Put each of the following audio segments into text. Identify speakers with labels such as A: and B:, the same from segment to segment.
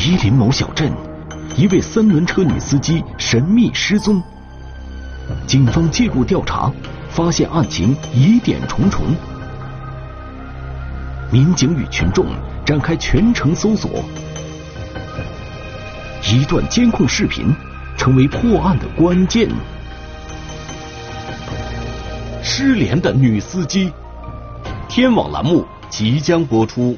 A: 吉林某小镇，一位三轮车女司机神秘失踪。警方介入调查，发现案情疑点重重。民警与群众展开全程搜索。一段监控视频成为破案的关键。失联的女司机，天网栏目即将播出。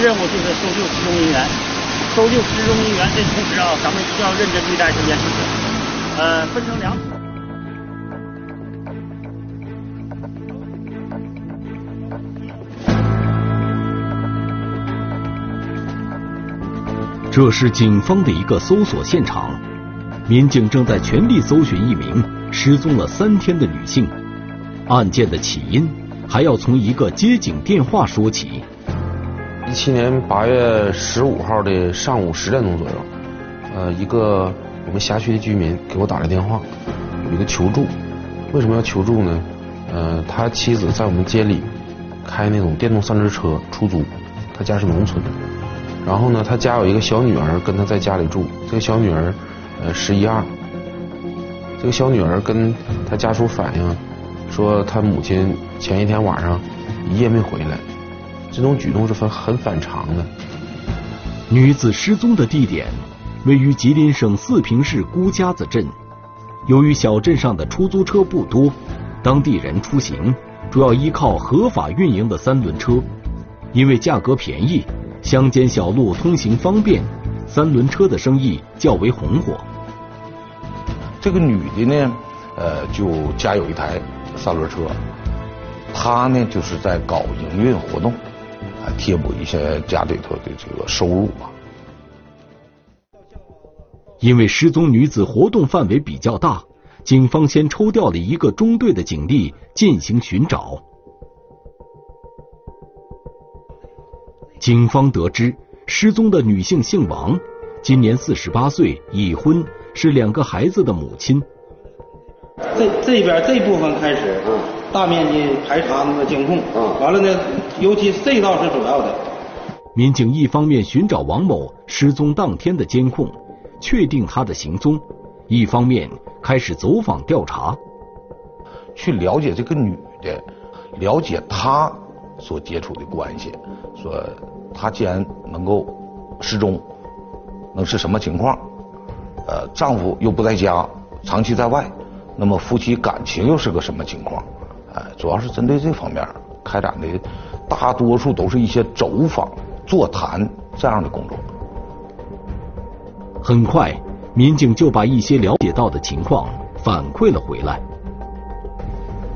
B: 任务就是搜救失踪人员，搜救失踪人员的同时啊，咱们需要认真对待这件事情。呃，分成两组。
A: 这是警方的一个搜索现场，民警正在全力搜寻一名失踪了三天的女性。案件的起因还要从一个接警电话说起。
C: 一七年八月十五号的上午十点钟左右，呃，一个我们辖区的居民给我打来电话，有一个求助。为什么要求助呢？呃，他妻子在我们街里开那种电动三轮车出租，他家是农村的。然后呢，他家有一个小女儿跟他在家里住，这个小女儿呃十一二。这个小女儿跟他家属反映说，他母亲前一天晚上一夜没回来。这种举动是很很反常的。
A: 女子失踪的地点位于吉林省四平市孤家子镇。由于小镇上的出租车不多，当地人出行主要依靠合法运营的三轮车。因为价格便宜，乡间小路通行方便，三轮车的生意较为红火。
D: 这个女的呢，呃，就家有一台三轮车，她呢就是在搞营运活动。贴补一些家里头的这个收入吧。
A: 因为失踪女子活动范围比较大，警方先抽调了一个中队的警力进行寻找。警方得知，失踪的女性姓王，今年四十八岁，已婚，是两个孩子的母亲。
E: 这这边这部分开始。大面积排查那个监控，完了呢，尤其这一道是主要的。
A: 民警一方面寻找王某失踪当天的监控，确定他的行踪；一方面开始走访调查，
D: 去了解这个女的，了解她所接触的关系。说她既然能够失踪，能是什么情况？呃，丈夫又不在家，长期在外，那么夫妻感情又是个什么情况？主要是针对这方面开展的，大多数都是一些走访、座谈这样的工作。
A: 很快，民警就把一些了解到的情况反馈了回来。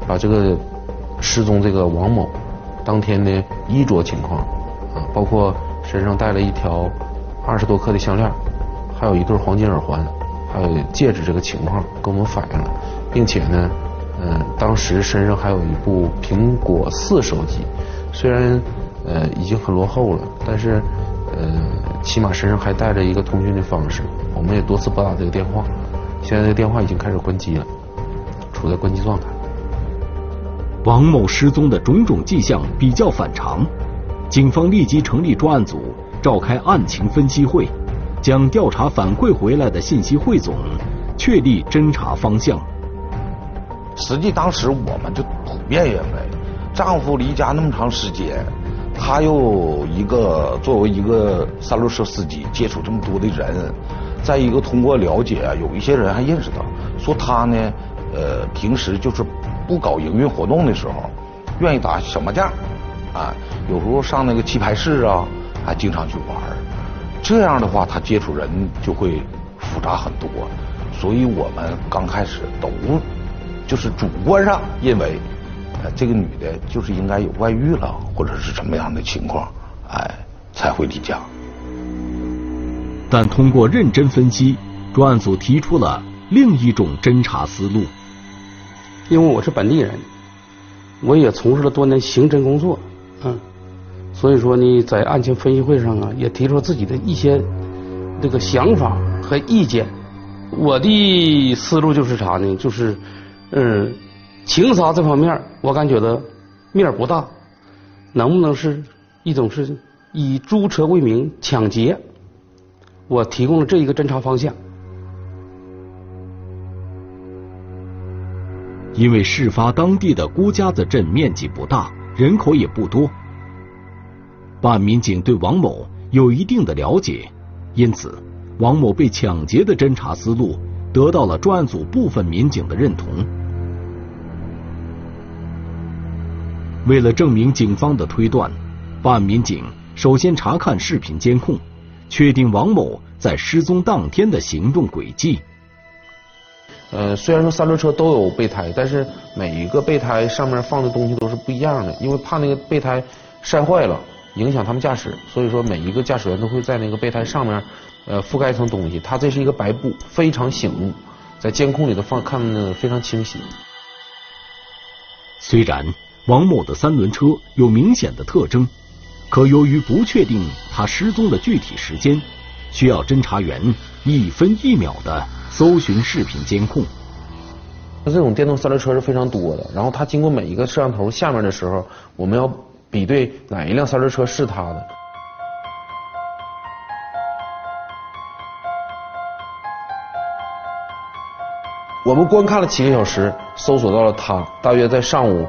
C: 把这个失踪这个王某当天的衣着情况啊，包括身上带了一条二十多克的项链，还有一对黄金耳环，还有戒指这个情况，跟我们反映了，并且呢。嗯，当时身上还有一部苹果四手机，虽然呃已经很落后了，但是呃起码身上还带着一个通讯的方式。我们也多次拨打这个电话，现在这个电话已经开始关机了，处在关机状态。
A: 王某失踪的种种迹象比较反常，警方立即成立专案组，召开案情分析会，将调查反馈回来的信息汇总，确立侦查方向。
D: 实际当时我们就普遍认为，丈夫离家那么长时间，他又一个作为一个三轮车司机接触这么多的人，再一个通过了解，有一些人还认识他，说他呢，呃，平时就是不搞营运活动的时候，愿意打小麻将，啊，有时候上那个棋牌室啊，还经常去玩这样的话他接触人就会复杂很多，所以我们刚开始都。就是主观上认为，呃，这个女的就是应该有外遇了，或者是什么样的情况，啊，哎，才会离家。
A: 但通过认真分析，专案组提出了另一种侦查思路。
E: 因为我是本地人，我也从事了多年刑侦工作，嗯，所以说呢，在案情分析会上啊，也提出了自己的一些这个想法和意见。我的思路就是啥呢？就是，嗯，情杀这方面，我感觉的面不大，能不能是一种是以租车为名抢劫？我提供了这一个侦查方向。
A: 因为事发当地的孤家子镇面积不大，人口也不多，办案民警对王某有一定的了解，因此王某被抢劫的侦查思路得到了专案组部分民警的认同。为了证明警方的推断，办案民警首先查看视频监控，确定王某在失踪当天的行动轨迹。
C: 呃，虽然说三轮车都有备胎，但是每一个备胎上面放的东西都是不一样的，因为怕那个备胎晒坏了影响他们驾驶，所以说每一个驾驶员都会在那个备胎上面呃覆盖一层东西。它这是一个白布，非常醒目，在监控里头放看的非常清晰。
A: 虽然王某的三轮车有明显的特征，可由于不确定他失踪的具体时间，需要侦查员一分一秒的。搜寻视频监控，
C: 那这种电动三轮车是非常多的。然后它经过每一个摄像头下面的时候，我们要比对哪一辆三轮车是他的。我们观看了七个小时，搜索到了他，大约在上午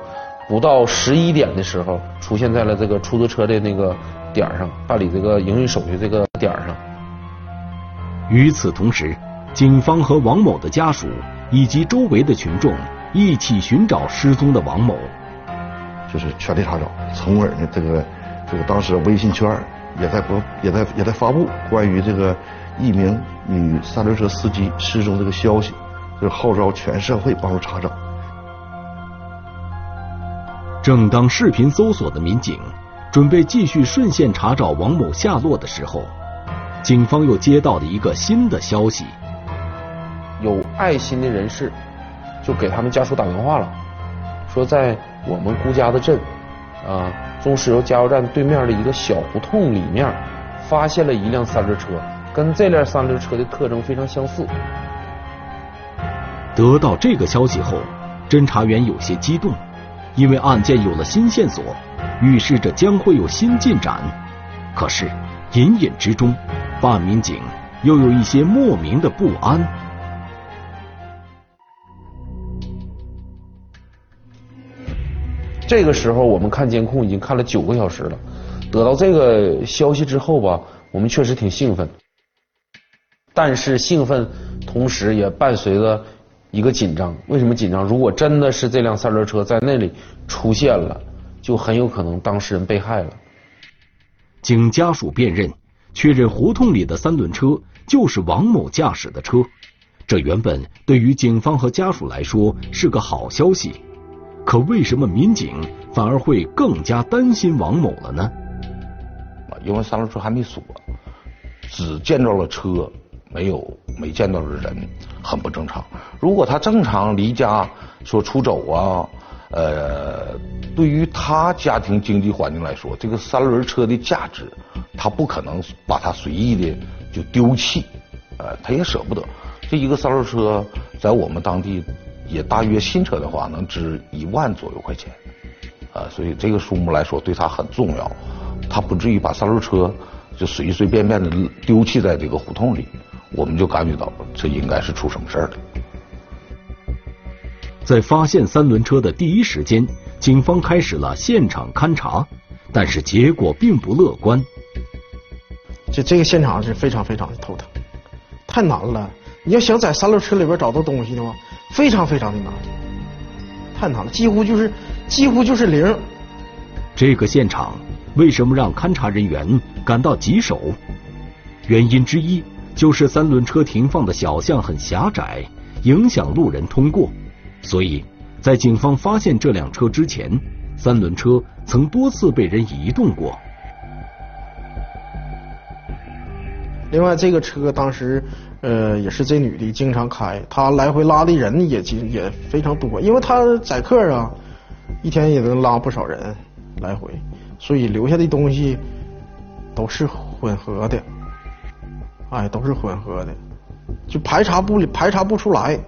C: 不到十一点的时候，出现在了这个出租车的那个点上，办理这个营运手续这个点上。
A: 与此同时。警方和王某的家属以及周围的群众一起寻找失踪的王某，
F: 就是全力查找。从而呢，这个这个当时微信圈也在播，也在也在发布关于这个一名女三轮车司机失踪这个消息，就是号召全社会帮助查找。
A: 正当视频搜索的民警准备继续顺线查找王某下落的时候，警方又接到了一个新的消息。
C: 有爱心的人士就给他们家属打电话了，说在我们孤家的镇啊中石油加油站对面的一个小胡同里面发现了一辆三轮车，跟这辆三轮车的特征非常相似。
A: 得到这个消息后，侦查员有些激动，因为案件有了新线索，预示着将会有新进展。可是隐隐之中，办案民警又有一些莫名的不安。
C: 这个时候，我们看监控已经看了九个小时了。得到这个消息之后吧，我们确实挺兴奋。但是兴奋同时也伴随着一个紧张。为什么紧张？如果真的是这辆三轮车在那里出现了，就很有可能当事人被害了。
A: 经家属辨认，确认胡同里的三轮车就是王某驾驶的车。这原本对于警方和家属来说是个好消息。可为什么民警反而会更加担心王某了呢？
D: 因为三轮车还没锁，只见到了车，没有没见到的人，很不正常。如果他正常离家说出走啊，呃，对于他家庭经济环境来说，这个三轮车的价值，他不可能把它随意的就丢弃，呃，他也舍不得。这一个三轮车在我们当地。也大约新车的话能值一万左右块钱，啊，所以这个数目来说对他很重要，他不至于把三轮车就随随便便的丢弃在这个胡同里，我们就感觉到这应该是出什么事儿了。
A: 在发现三轮车的第一时间，警方开始了现场勘查，但是结果并不乐观。
G: 就这个现场是非常非常的头疼，太难了。你要想在三轮车里边找到东西的话。非常非常的难，太难了，几乎就是几乎就是零。
A: 这个现场为什么让勘查人员感到棘手？原因之一就是三轮车停放的小巷很狭窄，影响路人通过。所以在警方发现这辆车之前，三轮车曾多次被人移动过。
G: 另外，这个车当时呃也是这女的经常开，她来回拉的人也经也非常多，因为她载客啊，一天也能拉不少人来回，所以留下的东西都是混合的，哎，都是混合的，就排查不排查不出来。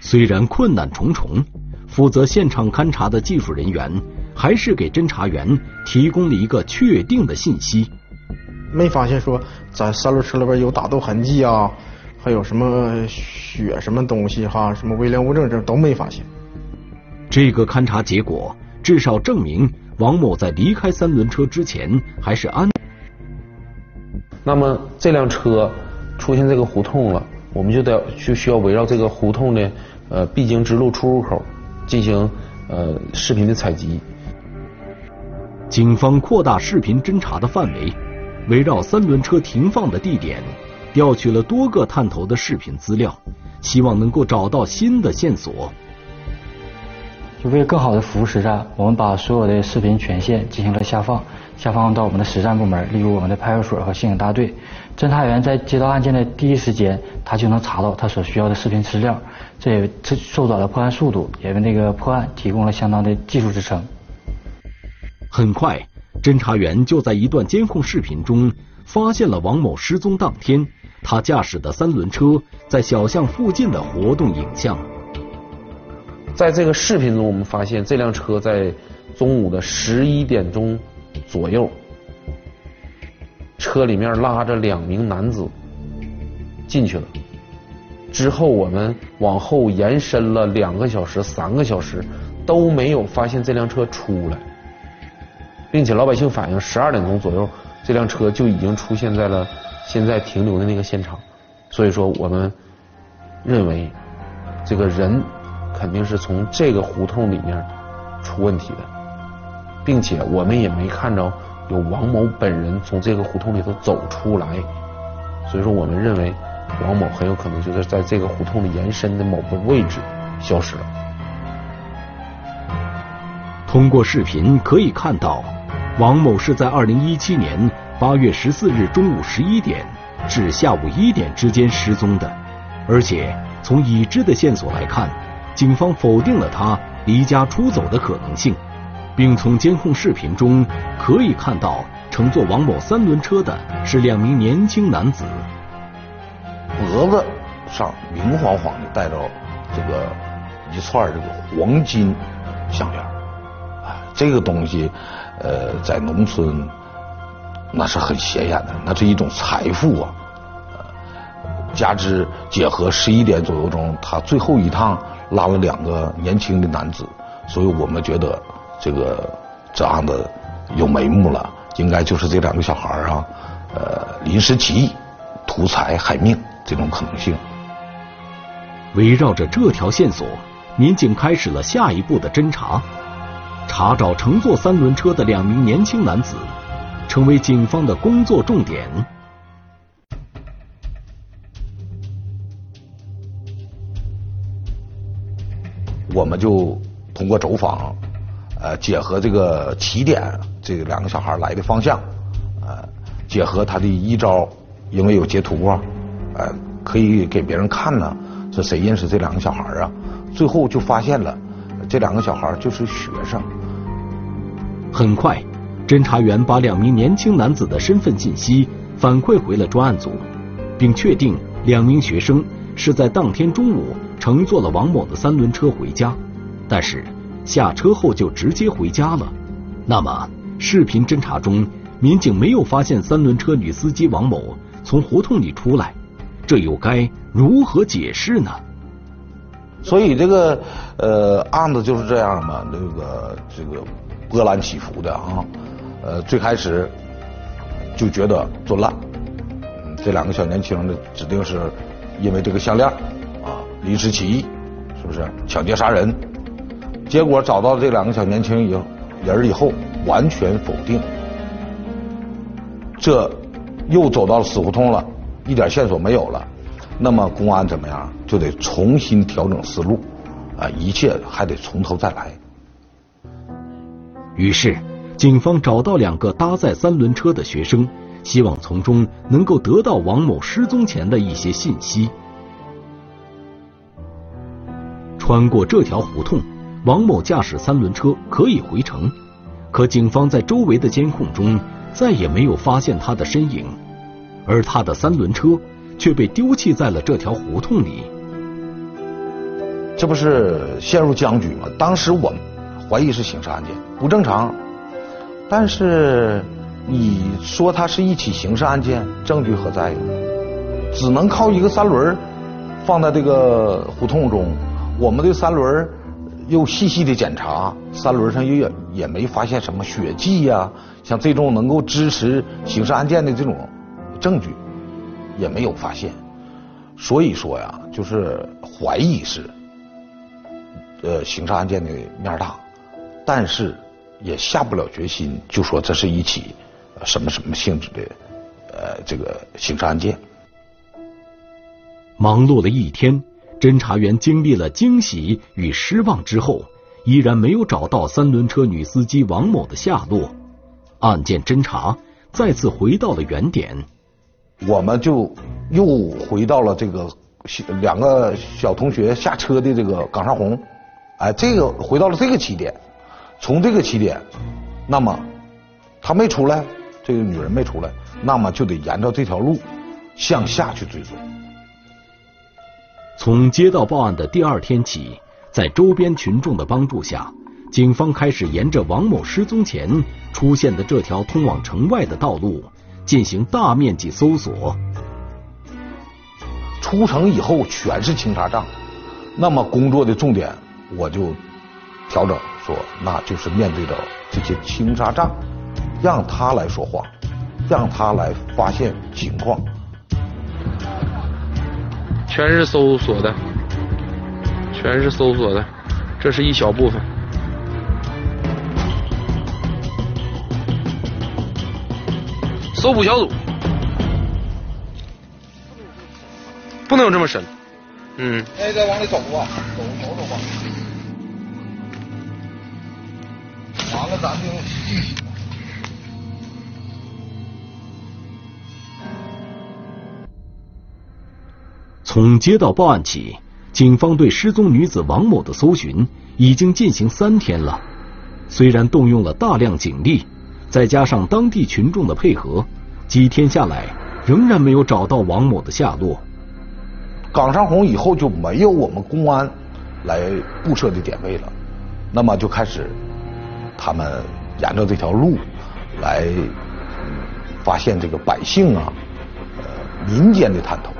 A: 虽然困难重重，负责现场勘查的技术人员还是给侦查员提供了一个确定的信息。
G: 没发现说在三轮车里边有打斗痕迹啊，还有什么血什么东西哈，什么微量物证这都没发现。
A: 这个勘查结果至少证明王某在离开三轮车之前还是安。
C: 那么这辆车出现这个胡同了，我们就得就需要围绕这个胡同的呃必经之路出入口进行呃视频的采集。
A: 警方扩大视频侦查的范围。围绕三轮车停放的地点，调取了多个探头的视频资料，希望能够找到新的线索。
H: 就为了更好的服务实战，我们把所有的视频权限进行了下放，下放到我们的实战部门，例如我们的派出所和刑警大队。侦查员在接到案件的第一时间，他就能查到他所需要的视频资料，这也缩短了破案速度，也为那个破案提供了相当的技术支撑。
A: 很快。侦查员就在一段监控视频中发现了王某失踪当天他驾驶的三轮车在小巷附近的活动影像。
C: 在这个视频中，我们发现这辆车在中午的十一点钟左右，车里面拉着两名男子进去了。之后我们往后延伸了两个小时、三个小时，都没有发现这辆车出来。并且老百姓反映，十二点钟左右，这辆车就已经出现在了现在停留的那个现场。所以说，我们认为这个人肯定是从这个胡同里面出问题的，并且我们也没看着有王某本人从这个胡同里头走出来。所以说，我们认为王某很有可能就是在这个胡同里延伸的某个位置消失了。
A: 通过视频可以看到。王某是在二零一七年八月十四日中午十一点至下午一点之间失踪的，而且从已知的线索来看，警方否定了他离家出走的可能性，并从监控视频中可以看到乘坐王某三轮车的是两名年轻男子，
D: 脖子上明晃晃的戴着这个一串这个黄金项链，啊，这个东西。呃，在农村那是很显眼的，那是一种财富啊。加之结合十一点左右钟，他最后一趟拉了两个年轻的男子，所以我们觉得这个这案子有眉目了，应该就是这两个小孩啊，呃，临时起意图财害命这种可能性。
A: 围绕着这条线索，民警开始了下一步的侦查。查找乘坐三轮车的两名年轻男子，成为警方的工作重点。
D: 我们就通过走访，呃，结合这个起点，这两个小孩来的方向，呃，结合他的一招，因为有截图啊，呃，可以给别人看呢，是谁认识这两个小孩啊？最后就发现了。这两个小孩就是学生。
A: 很快，侦查员把两名年轻男子的身份信息反馈回了专案组，并确定两名学生是在当天中午乘坐了王某的三轮车回家，但是下车后就直接回家了。那么，视频侦查中，民警没有发现三轮车女司机王某从胡同里出来，这又该如何解释呢？
D: 所以这个呃案子就是这样嘛，这个这个波澜起伏的啊，呃最开始就觉得做烂，这两个小年轻的指定是因为这个项链啊临时起意，是不是抢劫杀人？结果找到这两个小年轻以后人以后完全否定，这又走到了死胡同了，一点线索没有了。那么公安怎么样？就得重新调整思路，啊，一切还得从头再来。
A: 于是，警方找到两个搭载三轮车的学生，希望从中能够得到王某失踪前的一些信息。穿过这条胡同，王某驾驶三轮车可以回城，可警方在周围的监控中再也没有发现他的身影，而他的三轮车却被丢弃在了这条胡同里。
D: 这不是陷入僵局吗？当时我们怀疑是刑事案件，不正常。但是你说它是一起刑事案件，证据何在呀？只能靠一个三轮放在这个胡同中，我们的三轮又细细的检查，三轮上也也没发现什么血迹呀，像这种能够支持刑事案件的这种证据也没有发现。所以说呀，就是怀疑是。呃，刑事案件的面大，但是也下不了决心，就说这是一起什么什么性质的呃这个刑事案件。
A: 忙碌了一天，侦查员经历了惊喜与失望之后，依然没有找到三轮车女司机王某的下落。案件侦查再次回到了原点，
D: 我们就又回到了这个两个小同学下车的这个岗上红。哎，这个回到了这个起点，从这个起点，那么他没出来，这个女人没出来，那么就得沿着这条路向下去追踪。
A: 从接到报案的第二天起，在周边群众的帮助下，警方开始沿着王某失踪前出现的这条通往城外的道路进行大面积搜索。
D: 出城以后全是清查站，那么工作的重点。我就调整说，那就是面对着这些清查站，让他来说话，让他来发现情况。
C: 全是搜索的，全是搜索的，这是一小部分。搜捕小组，不能有这么深。嗯。
D: 那再往里走吧，走走走吧。完了，咱就
A: 从接到报案起，警方对失踪女子王某的搜寻已经进行三天了。虽然动用了大量警力，再加上当地群众的配合，几天下来仍然没有找到王某的下落。
D: 岗上红以后就没有我们公安来布设的点位了，那么就开始。他们沿着这条路来发现这个百姓啊，呃，民间的探头，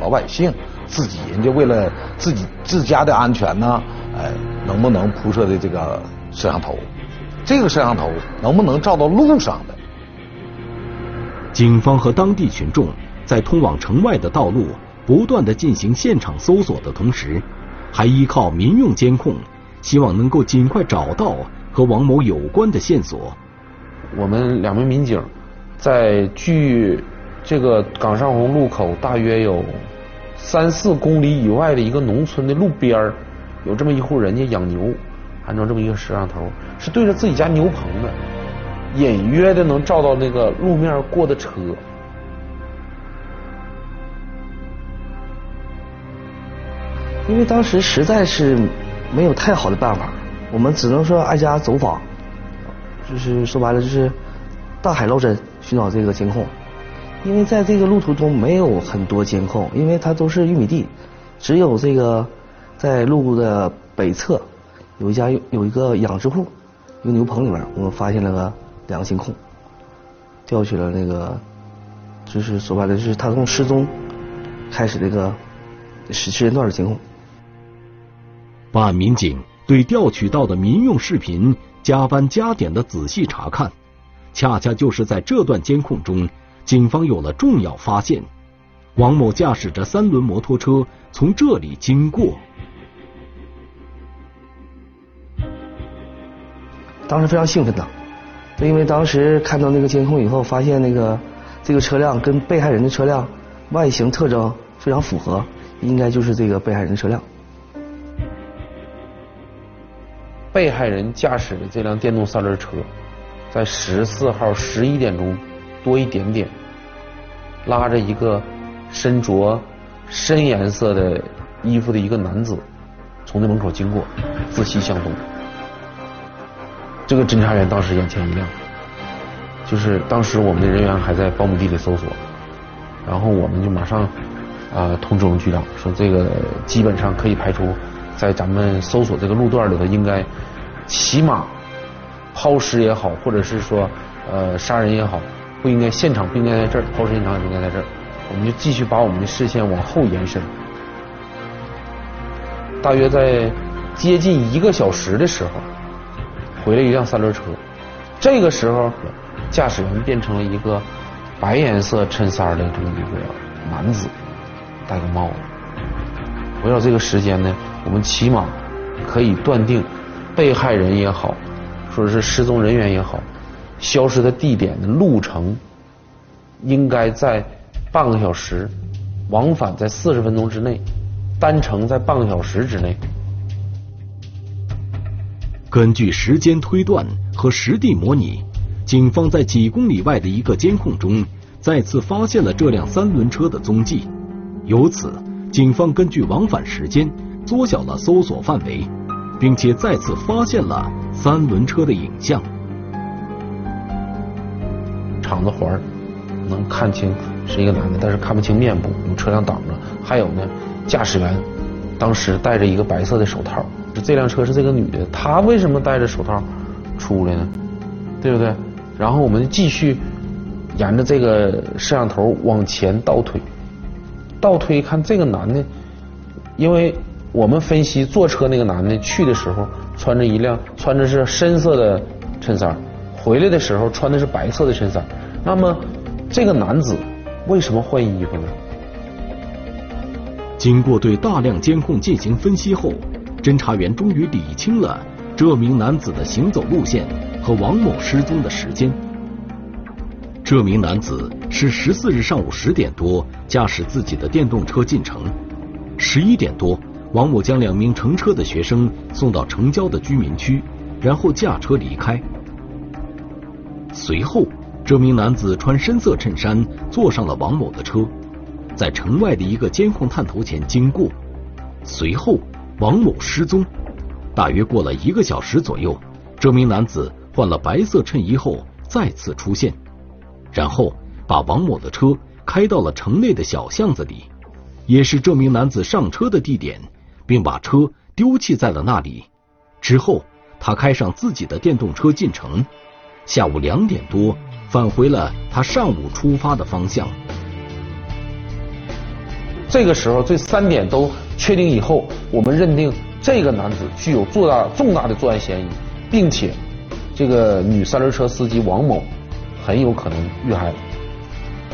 D: 老百姓自己人家为了自己自家的安全呢，哎，能不能铺设的这个摄像头？这个摄像头能不能照到路上的？
A: 警方和当地群众在通往城外的道路不断的进行现场搜索的同时，还依靠民用监控，希望能够尽快找到。和王某有关的线索，
C: 我们两名民警在距这个岗上红路口大约有三四公里以外的一个农村的路边儿，有这么一户人家养牛，安装这么一个摄像头，是对着自己家牛棚的，隐约的能照到那个路面过的车。
I: 因为当时实在是没有太好的办法。我们只能说挨家走访，就是说白了就是大海捞针寻找这个监控，因为在这个路途中没有很多监控，因为它都是玉米地，只有这个在路的北侧有一家有一个养殖户，一个牛棚里面，我们发现了个两个监控，调取了那个就是说白了就是他从失踪开始这个时时间段的监控，
A: 办案民警。对调取到的民用视频加班加点的仔细查看，恰恰就是在这段监控中，警方有了重要发现：王某驾驶着三轮摩托车从这里经过。
I: 当时非常兴奋的，因为当时看到那个监控以后，发现那个这个车辆跟被害人的车辆外形特征非常符合，应该就是这个被害人的车辆。
C: 被害人驾驶的这辆电动三轮车，在十四号十一点钟多一点点，拉着一个身着深颜色的衣服的一个男子从那门口经过，自西向东。这个侦查员当时眼前一亮，就是当时我们的人员还在苞米地里搜索，然后我们就马上啊通知我们局长说，这个基本上可以排除在咱们搜索这个路段里头，应该起码抛尸也好，或者是说呃杀人也好，不应该现场不应该在这儿，抛尸现场也不应该在这儿，我们就继续把我们的视线往后延伸。大约在接近一个小时的时候。回了一辆三轮车，这个时候驾驶员变成了一个白颜色衬衫的这么一个男子，戴个帽子。围绕这个时间呢，我们起码可以断定，被害人也好，说是失踪人员也好，消失的地点的路程应该在半个小时，往返在四十分钟之内，单程在半个小时之内。
A: 根据时间推断和实地模拟，警方在几公里外的一个监控中再次发现了这辆三轮车的踪迹。由此，警方根据往返时间缩小了搜索范围，并且再次发现了三轮车的影像。
C: 敞子环能看清是一个男的，但是看不清面部，有车辆挡着。还有呢，驾驶员当时戴着一个白色的手套。这辆车是这个女的，她为什么戴着手套出来呢？对不对？然后我们继续沿着这个摄像头往前倒推，倒推看这个男的，因为我们分析坐车那个男的去的时候穿着一辆穿着是深色的衬衫，回来的时候穿的是白色的衬衫，那么这个男子为什么换衣服呢？
A: 经过对大量监控进行分析后。侦查员终于理清了这名男子的行走路线和王某失踪的时间。这名男子是十四日上午十点多驾驶自己的电动车进城，十一点多，王某将两名乘车的学生送到城郊的居民区，然后驾车离开。随后，这名男子穿深色衬衫坐上了王某的车，在城外的一个监控探头前经过，随后。王某失踪，大约过了一个小时左右，这名男子换了白色衬衣后再次出现，然后把王某的车开到了城内的小巷子里，也是这名男子上车的地点，并把车丢弃在了那里。之后，他开上自己的电动车进城，下午两点多返回了他上午出发的方向。
C: 这个时候，这三点都。确定以后，我们认定这个男子具有重大重大的作案嫌疑，并且这个女三轮车司机王某很有可能遇害。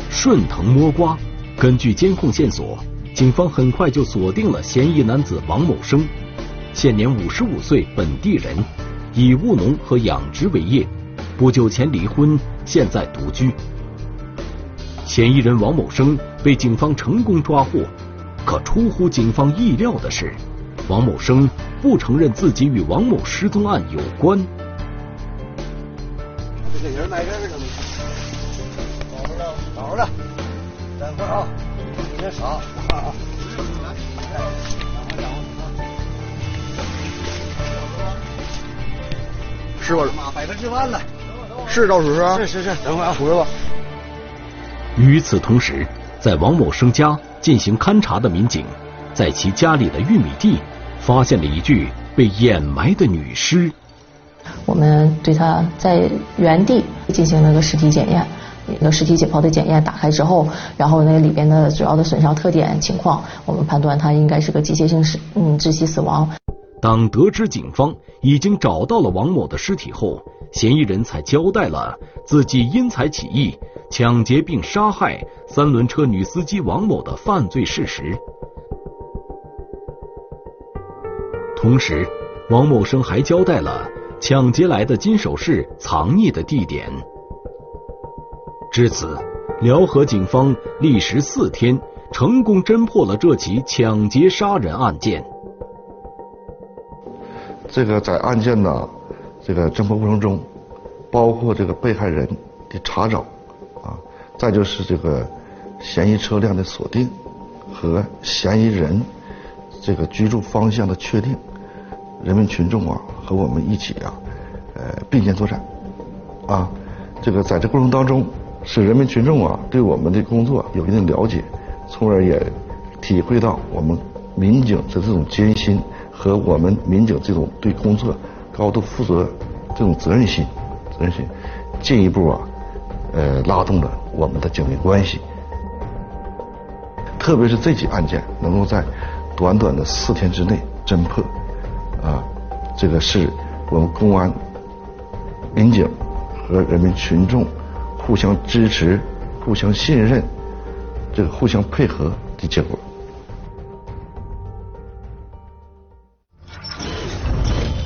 A: 顺藤摸瓜，根据监控线索，警方很快就锁定了嫌疑男子王某生，现年五十五岁，本地人，以务农和养殖为业，不久前离婚，现在独居。嫌疑人王某生被警方成功抓获。可出乎警方意料的是，王某生不承认自己与王某失踪案有关。
J: 这个人来这个了吗？找着了，找着了。等会儿啊。师傅，摆个吃饭了。是赵叔叔？是是是，等会儿啊，回来吧。
A: 与此同时，在王某生家。进行勘查的民警，在其家里的玉米地发现了一具被掩埋的女尸。
K: 我们对他在原地进行了个尸体检验，那个尸体解剖的检验打开之后，然后那里边的主要的损伤特点情况，我们判断他应该是个机械性死嗯窒息死亡。
A: 当得知警方已经找到了王某的尸体后，嫌疑人才交代了自己因财起意抢劫并杀害三轮车女司机王某的犯罪事实。同时，王某生还交代了抢劫来的金首饰藏匿的地点。至此，辽河警方历时四天，成功侦破了这起抢劫杀人案件。
F: 这个在案件的这个侦破过程中，包括这个被害人的查找，啊，再就是这个嫌疑车辆的锁定和嫌疑人这个居住方向的确定，人民群众啊和我们一起啊，呃并肩作战，啊，这个在这过程当中，使人民群众啊对我们的工作有一定了解，从而也体会到我们民警的这种艰辛和我们民警这种对工作高度负责这种责任心，责任心，进一步啊，呃拉动了我们的警民关系。特别是这起案件能够在短短的四天之内侦破，啊，这个是我们公安、民警和人民群众互相支持、互相信任、这个互相配合的结果。